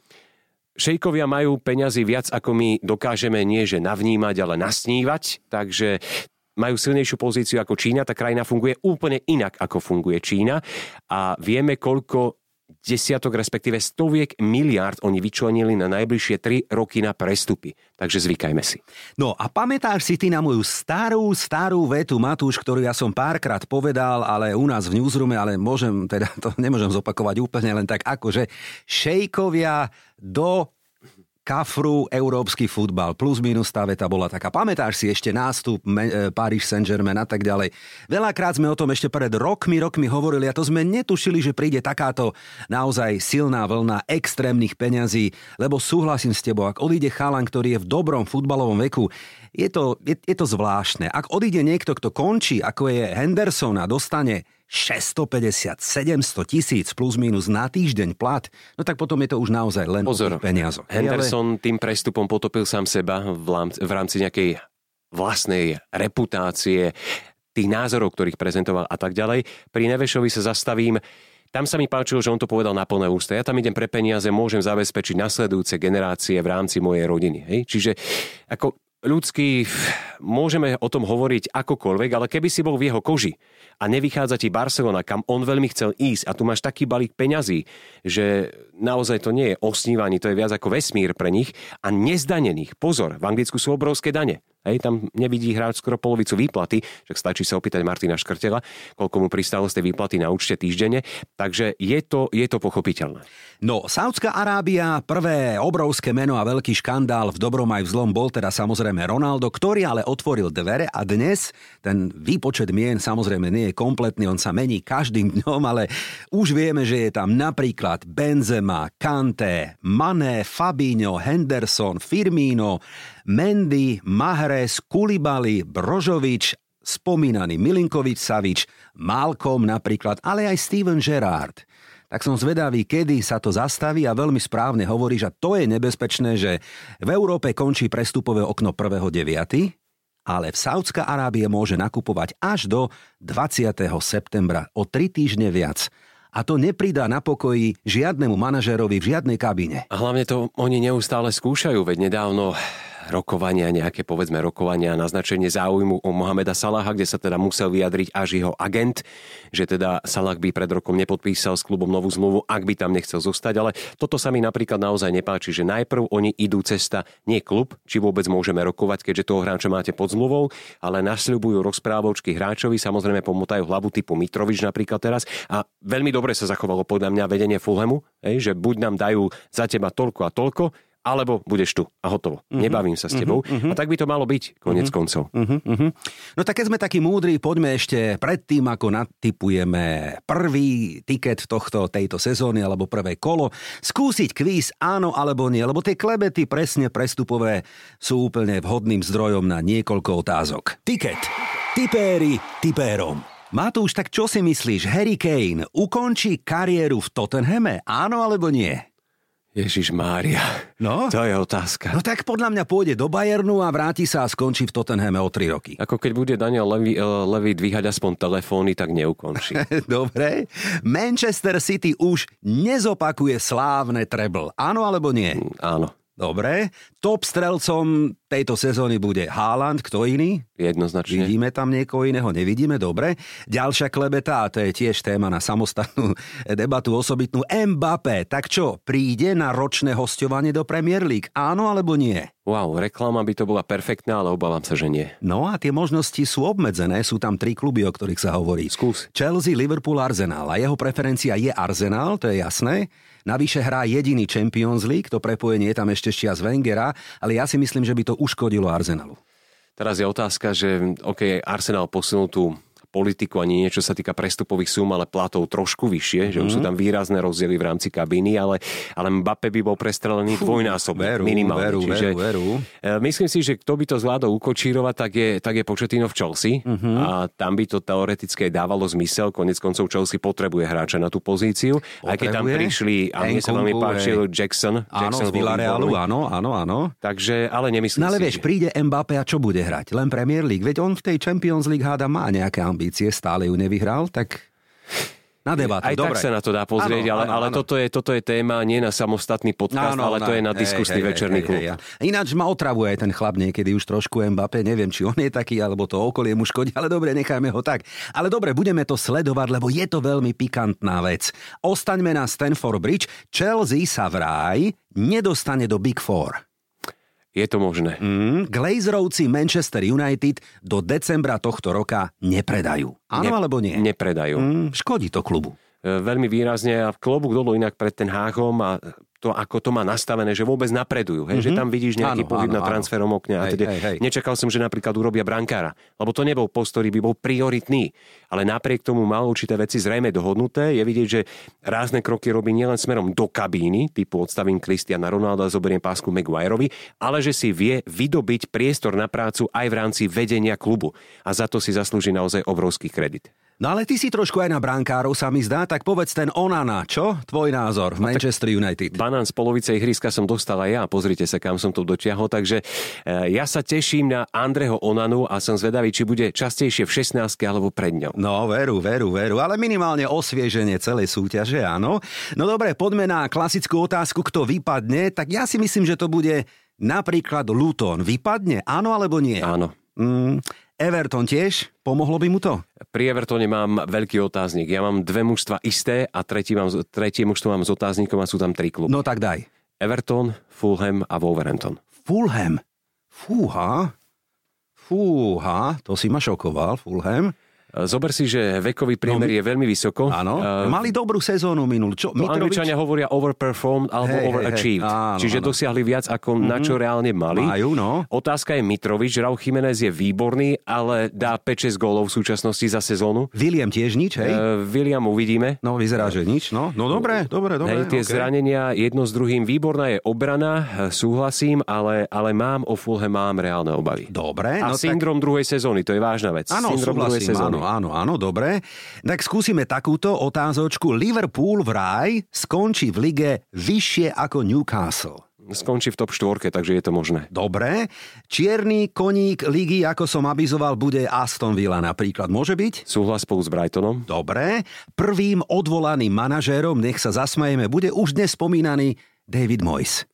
Šejkovia majú peňazí viac, ako my dokážeme nie že navnímať, ale nasnívať, takže majú silnejšiu pozíciu ako Čína, tá krajina funguje úplne inak, ako funguje Čína a vieme, koľko desiatok, respektíve stoviek miliárd oni vyčlenili na najbližšie 3 roky na prestupy. Takže zvykajme si. No a pamätáš si ty na moju starú, starú vetu, Matúš, ktorú ja som párkrát povedal, ale u nás v newsroome, ale môžem, teda to nemôžem zopakovať úplne len tak, ako že šejkovia do kafru európsky futbal. Plus minus tá veta bola taká. Pamätáš si ešte nástup e, Paris Saint-Germain a tak ďalej. Veľakrát sme o tom ešte pred rokmi, rokmi hovorili a to sme netušili, že príde takáto naozaj silná vlna extrémnych peňazí, lebo súhlasím s tebou, ak odíde chalan, ktorý je v dobrom futbalovom veku, je to, je, je to zvláštne. Ak odíde niekto, kto končí, ako je Henderson a dostane 650, 700 tisíc plus minus na týždeň plat, no tak potom je to už naozaj len Pozor, peniazoch. Henderson ale... tým prestupom potopil sám seba v rámci nejakej vlastnej reputácie, tých názorov, ktorých prezentoval a tak ďalej. Pri Nevešovi sa zastavím. Tam sa mi páčilo, že on to povedal na plné ústa. Ja tam idem pre peniaze, môžem zabezpečiť nasledujúce generácie v rámci mojej rodiny. Hej? Čiže ako ľudský, môžeme o tom hovoriť akokoľvek, ale keby si bol v jeho koži a nevychádza ti Barcelona, kam on veľmi chcel ísť a tu máš taký balík peňazí, že naozaj to nie je osnívaní, to je viac ako vesmír pre nich a nezdanených. Pozor, v Anglicku sú obrovské dane. Hej, tam nevidí hráč skoro polovicu výplaty, však stačí sa opýtať Martina Škrtela, koľko mu pristalo z tej výplaty na účte týždenne, takže je to, je to pochopiteľné. No, Saudská Arábia, prvé obrovské meno a veľký škandál v dobrom aj v zlom bol teda samozrejme Ronaldo, ktorý ale otvoril dvere a dnes ten výpočet mien samozrejme nie je kompletný, on sa mení každým dňom, ale už vieme, že je tam napríklad Benzema, Kante, Mané, Fabinho, Henderson, Firmino, Mendy, Mahrez, Kulibali, Brožovič, spomínaný Milinkovič Savič, Malcolm napríklad, ale aj Steven Gerrard. tak som zvedavý, kedy sa to zastaví a veľmi správne hovorí, že to je nebezpečné, že v Európe končí prestupové okno 1.9., ale v Saudská Arábie môže nakupovať až do 20. septembra, o 3 týždne viac a to nepridá na pokoji žiadnemu manažérovi v žiadnej kabíne. A hlavne to oni neustále skúšajú, veď nedávno rokovania, nejaké povedzme rokovania, naznačenie záujmu o Mohameda Salaha, kde sa teda musel vyjadriť až jeho agent, že teda Salah by pred rokom nepodpísal s klubom novú zmluvu, ak by tam nechcel zostať. Ale toto sa mi napríklad naozaj nepáči, že najprv oni idú cesta nie klub, či vôbec môžeme rokovať, keďže toho hráča máte pod zmluvou, ale nasľubujú rozprávočky hráčovi, samozrejme pomotajú hlavu typu Mitrovič napríklad teraz a veľmi dobre sa zachovalo podľa mňa vedenie Fulhamu, že buď nám dajú za teba toľko a toľko, alebo budeš tu a hotovo. Uh-huh. Nebavím sa s tebou. Uh-huh. A tak by to malo byť, konec uh-huh. koncov. Uh-huh. Uh-huh. No tak keď sme takí múdri, poďme ešte predtým, ako natypujeme prvý tiket tohto, tejto sezóny alebo prvé kolo, skúsiť kvíz áno alebo nie, lebo tie klebety presne prestupové sú úplne vhodným zdrojom na niekoľko otázok. Tiket. Tipéri tipérom. Matúš, tak čo si myslíš, Harry Kane ukončí kariéru v Tottenhame? Áno alebo nie? Ježiš Mária. No? To je otázka. No tak podľa mňa pôjde do Bayernu a vráti sa a skončí v Tottenhame o 3 roky. Ako keď bude Daniel Levy, eh, Levy dvíhať aspoň telefóny, tak neukončí. Dobre. Manchester City už nezopakuje slávne treble. Áno alebo nie? Mm, áno. Dobre. Top strelcom tejto sezóny bude Haaland, kto iný? Jednoznačne. Vidíme tam niekoho iného, nevidíme, dobre. Ďalšia klebeta, a to je tiež téma na samostatnú debatu osobitnú. Mbappé, tak čo, príde na ročné hostovanie do Premier League? Áno alebo nie? Wow, reklama by to bola perfektná, ale obávam sa, že nie. No a tie možnosti sú obmedzené, sú tam tri kluby, o ktorých sa hovorí. Skús. Chelsea, Liverpool, Arsenal. A jeho preferencia je Arsenal, to je jasné. Navyše hrá jediný Champions League, to prepojenie je tam ešte z Wengera, ale ja si myslím, že by to uškodilo Arsenalu. Teraz je otázka, že OK, Arsenal posunul tú politiku ani niečo sa týka prestupových súm, ale platov trošku vyššie, mm. že už sú mhm. tam výrazné rozdiely v rámci kabíny, ale, ale Mbappe by bol prestrelený dvojnásobne, minimálne. Veru, Čiže, veru, veru. E, myslím si, že kto by to zvládol ukočírovať, tak je, tak je Početino v Chelsea mm-hmm. a tam by to teoreticky dávalo zmysel. Konec koncov Chelsea potrebuje hráča na tú pozíciu. Potrebuje? Aj keď tam prišli, a mne sa veľmi páčil Jackson. Áno, Jackson z Villarealu, áno, áno, áno. Takže, ale nemyslím no, ale si, vieš, príde Mbappe a čo bude hrať? Len Premier League. Veď on v tej Champions League háda má nejaké ambície, stále ju nevyhral, tak na debatu. Aj Dobre. tak sa na to dá pozrieť, áno, ale, áno, ale áno. Toto, je, toto je téma nie na samostatný podcast, áno, ale to je na diskusný hej, večerný klub. Hej, hej. Ináč ma otravuje aj ten chlap niekedy už trošku Mbappé, neviem, či on je taký, alebo to okolie mu škodí, ale dobre, nechajme ho tak. Ale dobre, budeme to sledovať, lebo je to veľmi pikantná vec. Ostaňme na Stanford Bridge. Chelsea sa vraj nedostane do Big Four. Je to možné. Mm, Glazerovci Manchester United do decembra tohto roka nepredajú. Áno ne, alebo nie? Nepredajú. Mm, škodí to klubu. E, veľmi výrazne a klobúk dolu inak pred ten háchom a to, ako to má nastavené, že vôbec napredujú. Hej? Mm-hmm. Že mhm. tam vidíš nejaký áno, pohyb áno, na transferom okne. A teda hej, hej. Nečakal som, že napríklad urobia brankára. Lebo to nebol post, ktorý by bol prioritný. Ale napriek tomu mal určité veci zrejme dohodnuté. Je vidieť, že rázne kroky robí nielen smerom do kabíny, typu odstavím Cristiana Ronalda a zoberiem pásku Maguireovi, ale že si vie vydobiť priestor na prácu aj v rámci vedenia klubu. A za to si zaslúži naozaj obrovský kredit. No ale ty si trošku aj na brankárov sa mi zdá, tak povedz ten Onana, čo? Tvoj názor v no Manchester United. Banán z polovice ihriska som dostal aj ja, pozrite sa, kam som to dotiahol, takže e, ja sa teším na Andreho Onanu a som zvedavý, či bude častejšie v 16 alebo pred ňou. No, veru, veru, veru, ale minimálne osvieženie celej súťaže, áno. No dobre, poďme na klasickú otázku, kto vypadne, tak ja si myslím, že to bude napríklad Luton. Vypadne, áno alebo nie? Áno. Mm, Everton tiež? Pomohlo by mu to? Pri Evertone mám veľký otáznik. Ja mám dve mužstva isté a tretí mám, tretie mužstvo mám s otáznikom a sú tam tri kluby. No tak daj. Everton, Fulham a Wolverhampton. Fulham? Fúha. Fúha, to si ma šokoval, Fulham. Zober si, že vekový priemer no, je veľmi vysoko. Áno, uh, mali dobrú sezónu minul. Čo, to Mitrovič? Angličania hovoria overperformed alebo hey, overachieved. Hey, hey. Áno, Čiže áno. dosiahli viac, ako mm-hmm. na čo reálne mali. Majú, no. Otázka je Mitrovič. Raúl Jiménez je výborný, ale dá 5-6 gólov v súčasnosti za sezónu. William tiež nič, hej? Uh, William uvidíme. No, vyzerá, že nič. No, no dobre, dobre, dobre. Hej, tie okay. zranenia jedno s druhým. Výborná je obrana, súhlasím, ale, ale mám o Fulham mám reálne obavy. Dobre. A no syndrom tak... druhej sezóny, to je vážna vec. Áno, syndrom súhlasím, druhej sezóny. Áno, áno, áno, áno, dobre. Tak skúsime takúto otázočku. Liverpool v raj skončí v lige vyššie ako Newcastle skončí v top 4, takže je to možné. Dobre. Čierny koník ligy, ako som avizoval, bude Aston Villa napríklad. Môže byť? Súhlas spolu s Brightonom. Dobre. Prvým odvolaným manažérom, nech sa zasmejeme, bude už dnes spomínaný David Moyes.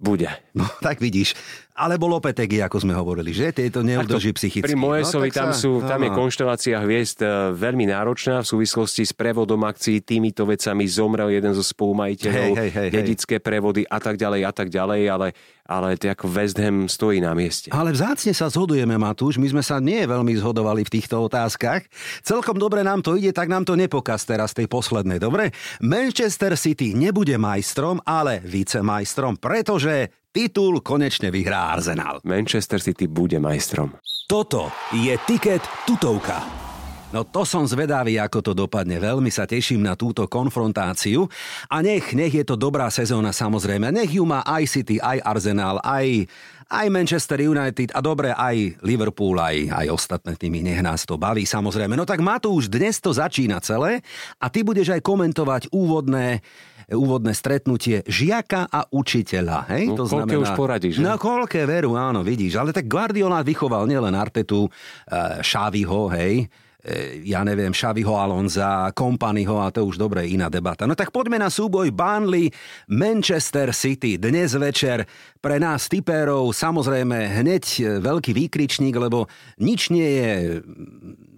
Bude. No, tak vidíš. Alebo Lopetegui, ako sme hovorili, že? Tieto neudrží psychicky. Pri Moesovi no, tam, sa, sú, tam je konštelácia hviezd e, veľmi náročná v súvislosti s prevodom akcií, týmito vecami zomrel jeden zo spolumajiteľov, hej, hej, hej, dedické prevody a tak ďalej a tak ďalej, ale, ale to ako West Ham stojí na mieste. Ale vzácne sa zhodujeme, Matúš. My sme sa nie veľmi zhodovali v týchto otázkach. Celkom dobre nám to ide, tak nám to nepokaz teraz tej poslednej, dobre? Manchester City nebude majstrom, ale vicemajstrom, pretože že titul konečne vyhrá Arsenal. Manchester City bude majstrom. Toto je tiket tutovka. No to som zvedavý, ako to dopadne. Veľmi sa teším na túto konfrontáciu. A nech, nech je to dobrá sezóna samozrejme. Nech ju má aj City, aj Arsenal, aj, aj Manchester United a dobre aj Liverpool, aj, aj ostatné tými. Nech nás to baví samozrejme. No tak už dnes to začína celé a ty budeš aj komentovať úvodné úvodné stretnutie žiaka a učiteľa. Hej? No, to znamená, už poradíš? No koľké veru, áno, vidíš. Ale tak Guardiola vychoval nielen Artetu, uh, Šáviho, hej, E, ja neviem, Šaviho Alonza, Kompanyho a to už dobre iná debata. No tak poďme na súboj Burnley Manchester City dnes večer pre nás typérov samozrejme hneď e, veľký výkričník, lebo nič nie je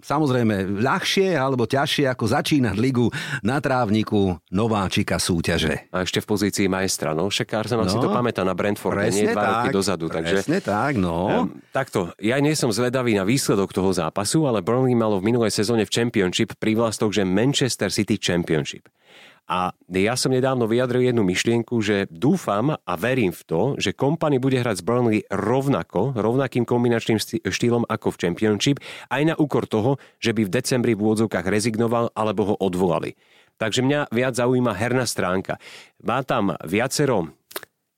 samozrejme ľahšie alebo ťažšie ako začínať ligu na trávniku nováčika súťaže. A ešte v pozícii majstra, no však Arsenal no, si to pamätá na Brentford, nie dva tak, roky dozadu. Presne takže, tak, no. Um, takto, ja nie som zvedavý na výsledok toho zápasu, ale Burnley malo v minulej sezóne v Championship privlastok, že Manchester City Championship. A ja som nedávno vyjadril jednu myšlienku, že dúfam a verím v to, že kompany bude hrať z Burnley rovnako, rovnakým kombinačným štýlom ako v Championship, aj na úkor toho, že by v decembri v úvodzovkách rezignoval alebo ho odvolali. Takže mňa viac zaujíma herná stránka. Má tam viacero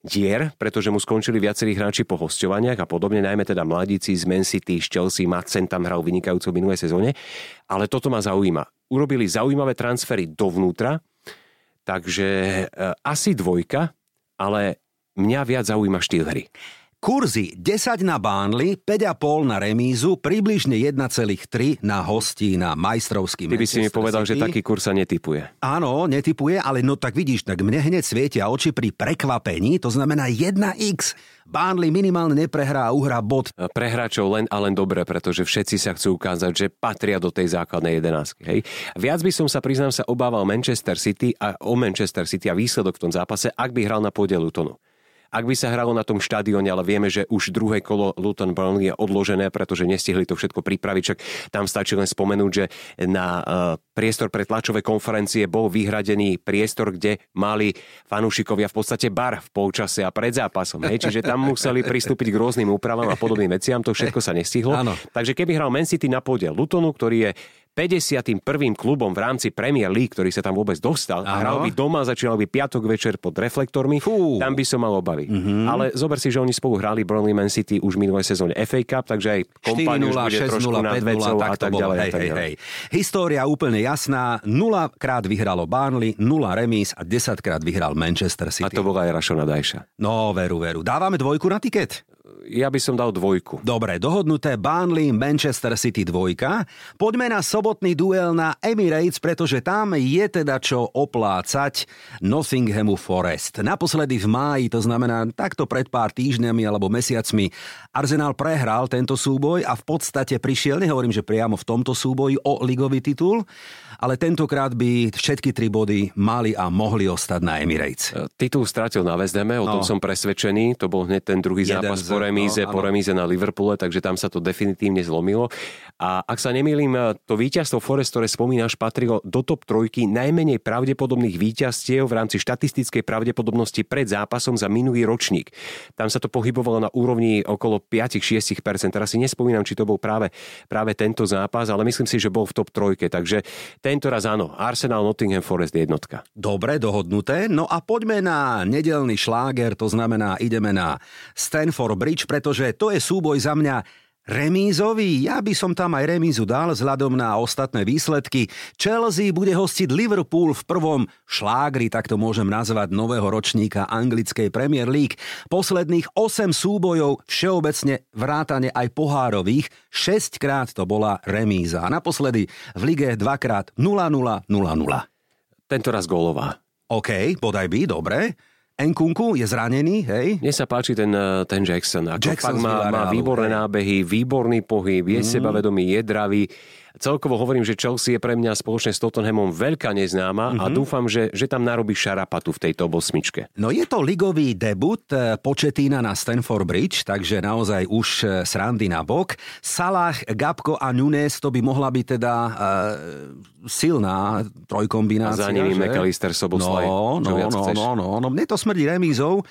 dier, pretože mu skončili viacerí hráči po hostovaniach a podobne, najmä teda mladíci z Man City, z Chelsea, Madsen tam hral vynikajúco v minulej sezóne. Ale toto ma zaujíma. Urobili zaujímavé transfery dovnútra, takže e, asi dvojka, ale mňa viac zaujíma štýl hry. Kurzy 10 na Burnley, 5,5 na remízu, približne 1,3 na hostí na majstrovský Ty by si mi povedal, City. že taký kurz sa netypuje. Áno, netypuje, ale no tak vidíš, tak mne hneď svietia oči pri prekvapení, to znamená 1x. Burnley minimálne neprehrá a uhrá bod. Prehráčov len a len dobre, pretože všetci sa chcú ukázať, že patria do tej základnej jedenáctky. Hej. Viac by som sa, priznám sa, obával Manchester City a o Manchester City a výsledok v tom zápase, ak by hral na pôde Lutonu ak by sa hralo na tom štadióne, ale vieme, že už druhé kolo Luton Burnley je odložené, pretože nestihli to všetko pripraviť, čak tam stačí len spomenúť, že na uh, priestor pre tlačové konferencie bol vyhradený priestor, kde mali fanúšikovia v podstate bar v polčase a pred zápasom. Hej? Čiže tam museli pristúpiť k rôznym úpravám a podobným veciam, to všetko sa nestihlo. Áno. Takže keby hral Man City na pôde Lutonu, ktorý je 51. klubom v rámci Premier League, ktorý sa tam vôbec dostal. Ano. Hral by doma, začínal by piatok večer pod reflektormi. Fú. Tam by som mal obavy. Mm-hmm. Ale zober si, že oni spolu hrali Burnley Man City už v minulej sezóne FA Cup, takže aj kompania už bude 6 trošku 0, nad vecou a tak ďalej. Hej, hej, hej. História úplne jasná. 0 krát vyhralo Burnley, 0 remíz a 10 krát vyhral Manchester City. A to bola aj Rašona Dajša. No, veru, veru. Dávame dvojku na tiket? Ja by som dal dvojku. Dobre, dohodnuté Burnley, Manchester City dvojka. Poďme na sobotný duel na Emirates, pretože tam je teda čo oplácať Nottinghamu Forest. Naposledy v máji, to znamená takto pred pár týždňami alebo mesiacmi, Arsenal prehral tento súboj a v podstate prišiel, nehovorím, že priamo v tomto súboji o ligový titul, ale tentokrát by všetky tri body mali a mohli ostať na Emirates. Titul stratil na West Hame, o no. tom som presvedčený. To bol hneď ten druhý Jeden zápas z, po remíze, no, po remíze na Liverpoole, takže tam sa to definitívne zlomilo. A ak sa nemýlim, to víťazstvo Forest, ktoré spomínaš, patrilo do top trojky najmenej pravdepodobných víťazstiev v rámci štatistickej pravdepodobnosti pred zápasom za minulý ročník. Tam sa to pohybovalo na úrovni okolo 5-6%. Teraz si nespomínam, či to bol práve, práve tento zápas, ale myslím si, že bol v top trojke. Takže tento raz áno, Arsenal Nottingham Forest jednotka. Dobre, dohodnuté. No a poďme na nedelný šláger, to znamená ideme na Stanford Bridge, pretože to je súboj za mňa Remízový? Ja by som tam aj remízu dal vzhľadom na ostatné výsledky. Chelsea bude hostiť Liverpool v prvom šlágri, tak to môžem nazvať, nového ročníka anglickej Premier League. Posledných 8 súbojov všeobecne vrátane aj pohárových, 6 krát to bola remíza. A naposledy v lige dvakrát 0-0, 0-0. Tento raz gólová. OK, podaj by, dobre. Enkunku je zranený, hej? Mne sa páči ten, eh, ten Jackson. Ako Jackson fakt má, má výborné hej. nábehy, výborný pohyb, je mm. sebavedomý, je dravý celkovo hovorím, že Chelsea je pre mňa spoločne s Tottenhamom veľká neznáma mm-hmm. a mhm. dúfam, že, že tam narobí šarapatu v tejto osmičke. No je to ligový debut eh, početína na Stanford Bridge, takže naozaj už eh, srandy na bok. Salah, Gabko a Nunes, to by mohla byť teda uh, silná trojkombinácia. A za nimi McAllister, Soboslaj. No, no, no, no, no, no, mne to smrdí remízou.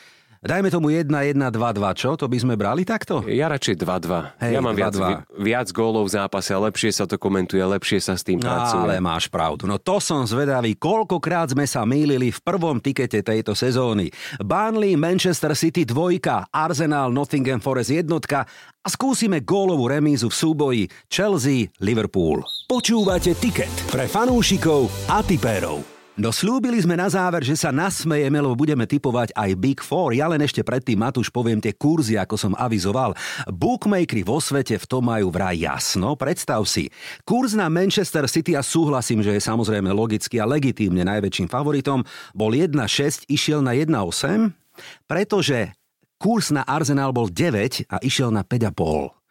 Dajme tomu 1-1-2-2, čo? To by sme brali takto? Ja radšej 2-2. Hey, ja mám 2-2. viac, viac gólov v zápase, lepšie sa to komentuje, lepšie sa s tým pracuje. Ale máš pravdu. No to som zvedavý, koľkokrát sme sa mýlili v prvom tikete tejto sezóny. Burnley, Manchester City dvojka, Arsenal, Nottingham Forest jednotka a skúsime gólovú remízu v súboji Chelsea, Liverpool. Počúvate tiket pre fanúšikov a tipérov. No slúbili sme na záver, že sa nasmejeme, lebo budeme typovať aj Big Four. Ja len ešte predtým, Matúš, poviem tie kurzy, ako som avizoval. Bookmakery vo svete v tom majú vraj jasno. Predstav si, kurz na Manchester City a súhlasím, že je samozrejme logicky a legitímne najväčším favoritom, bol 1,6, išiel na 1,8, pretože kurz na Arsenal bol 9 a išiel na 5,5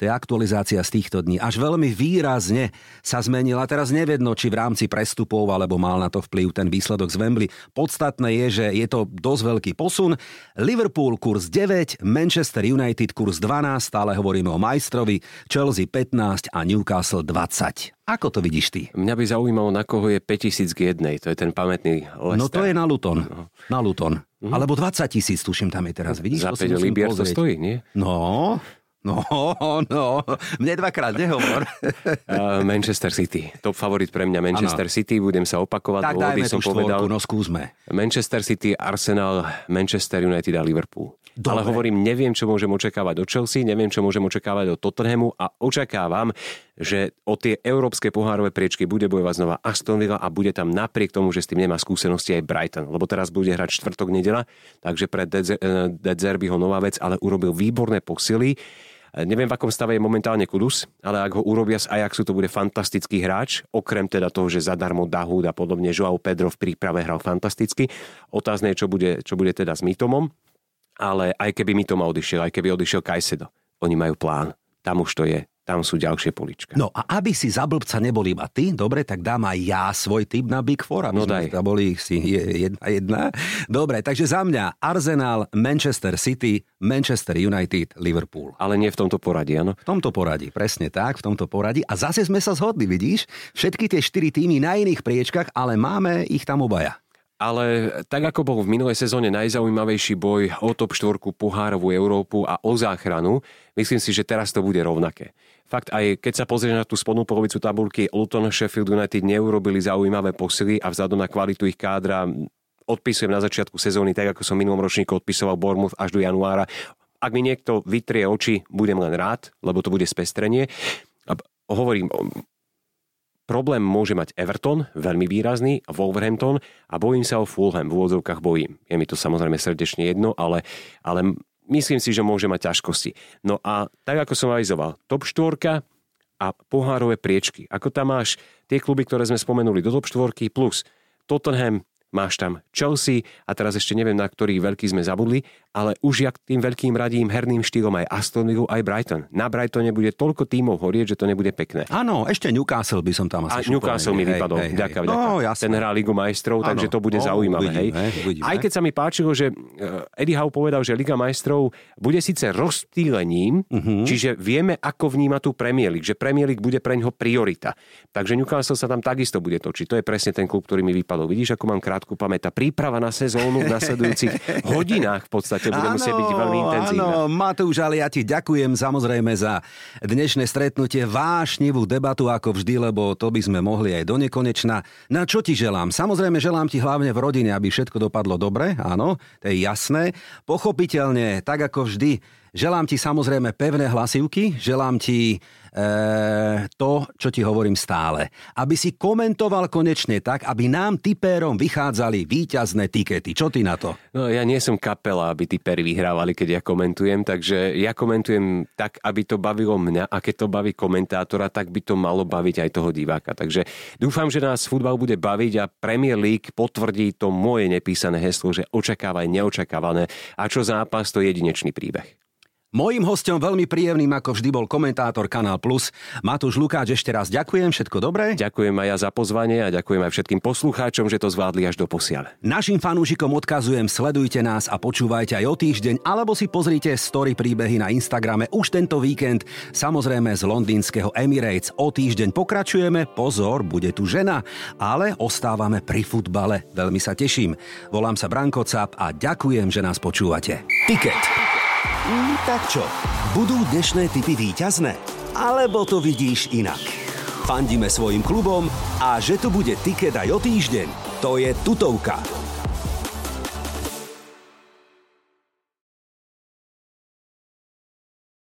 to je aktualizácia z týchto dní, až veľmi výrazne sa zmenila. Teraz nevedno, či v rámci prestupov, alebo mal na to vplyv ten výsledok z Wembley. Podstatné je, že je to dosť veľký posun. Liverpool kurz 9, Manchester United kurz 12, stále hovoríme o majstrovi, Chelsea 15 a Newcastle 20. Ako to vidíš ty? Mňa by zaujímalo, na koho je 5000 k jednej. To je ten pamätný Lester. No to je na Luton. No. Na Luton. Mm. Alebo 20 tisíc, tuším, tam je teraz. Vidíš, Za 5 libier to stojí, nie? No, No, no, mne dvakrát nehovor. Uh, Manchester City. Top favorit pre mňa Manchester ano. City. Budem sa opakovať. Tak dajme som tú povedal. no skúsme. Manchester City, Arsenal, Manchester United a Liverpool. Dobre. Ale hovorím, neviem, čo môžem očakávať od Chelsea, neviem, čo môžem očakávať od Tottenhamu a očakávam, že o tie európske pohárové priečky bude bojovať znova Aston Villa a bude tam napriek tomu, že s tým nemá skúsenosti aj Brighton. Lebo teraz bude hrať čtvrtok nedela, takže pre Dedzerbyho nová vec, ale urobil výborné posily Neviem, v akom stave je momentálne Kudus, ale ak ho urobia z Ajaxu, to bude fantastický hráč. Okrem teda toho, že zadarmo Dahud a podobne Joao Pedro v príprave hral fantasticky. Otázne je, čo bude, čo bude teda s Mitomom. Ale aj keby Mitoma odišiel, aj keby odišiel Kajsedo, oni majú plán. Tam už to je tam sú ďalšie polička. No a aby si za blbca nebol iba ty, dobre, tak dám aj ja svoj tip na Big Four. No daj. Tam boli si jedna, jedna. Dobre, takže za mňa Arsenal, Manchester City, Manchester United, Liverpool. Ale nie v tomto poradí, áno? V tomto poradí, presne tak, v tomto poradí. A zase sme sa zhodli, vidíš? Všetky tie štyri týmy na iných priečkach, ale máme ich tam obaja. Ale tak ako bol v minulej sezóne najzaujímavejší boj o top štvorku pohárovú Európu a o záchranu, myslím si, že teraz to bude rovnaké. Fakt aj keď sa pozrieš na tú spodnú polovicu tabulky, Luton Sheffield United neurobili zaujímavé posily a vzhľadom na kvalitu ich kádra odpisujem na začiatku sezóny, tak ako som minulom ročníku odpisoval Bournemouth až do januára. Ak mi niekto vytrie oči, budem len rád, lebo to bude spestrenie. A hovorím, Problém môže mať Everton, veľmi výrazný, Wolverhampton a bojím sa o Fulham, v úvodzovkách bojím. Je mi to samozrejme srdečne jedno, ale, ale myslím si, že môže mať ťažkosti. No a tak ako som avizoval, top 4 a pohárové priečky. Ako tam máš tie kluby, ktoré sme spomenuli do top 4 plus Tottenham, máš tam Chelsea a teraz ešte neviem, na ktorých veľký sme zabudli, ale už jak tým veľkým radím herným štýlom aj Aston Villa, aj Brighton. Na Brightone bude toľko tímov horieť, že to nebude pekné. Áno, ešte Newcastle by som tam asi A Newcastle mi vypadol, hej, hej, ďaká, hej. No, Ten hrá Ligu majstrov, takže to bude zaujímavé. Uvidíme, hej. Uvidíme. Aj keď sa mi páčilo, že eh, Eddie Howe povedal, že Liga majstrov bude síce rozptýlením, uh-huh. čiže vieme, ako vníma tú Premier League, že Premier League bude pre ňoho priorita. Takže Newcastle sa tam takisto bude točiť. To je presne ten klub, ktorý mi vypadol. Vidíš, ako mám krátku pamäť. Tá príprava na sezónu v nasledujúcich hodinách v podstate podstate bude musieť byť veľmi intenzívne. Áno, Matúš, ale ja ti ďakujem samozrejme za dnešné stretnutie, vášnivú debatu ako vždy, lebo to by sme mohli aj do nekonečna. Na čo ti želám? Samozrejme želám ti hlavne v rodine, aby všetko dopadlo dobre, áno, to je jasné. Pochopiteľne, tak ako vždy, Želám ti samozrejme pevné hlasivky, želám ti e, to, čo ti hovorím stále. Aby si komentoval konečne tak, aby nám typérom vychádzali výťazné tikety. Čo ty na to? No ja nie som kapela, aby typéri vyhrávali, keď ja komentujem, takže ja komentujem tak, aby to bavilo mňa a keď to baví komentátora, tak by to malo baviť aj toho diváka. Takže dúfam, že nás futbal bude baviť a Premier League potvrdí to moje nepísané heslo, že očakávaj neočakávané a čo zápas to je jedinečný príbeh. Mojím hostom veľmi príjemným, ako vždy bol komentátor Kanál Plus. Matúš Lukáč, ešte raz ďakujem, všetko dobré. Ďakujem aj ja za pozvanie a ďakujem aj všetkým poslucháčom, že to zvládli až do posiaľ. Našim fanúšikom odkazujem, sledujte nás a počúvajte aj o týždeň, alebo si pozrite story príbehy na Instagrame už tento víkend, samozrejme z londýnskeho Emirates. O týždeň pokračujeme, pozor, bude tu žena, ale ostávame pri futbale. Veľmi sa teším. Volám sa Branko Cap a ďakujem, že nás počúvate. Ticket. Mm, tak čo, budú dnešné typy výťazné? Alebo to vidíš inak? Fandíme svojim klubom a že tu bude tiket aj o týždeň, to je tutovka.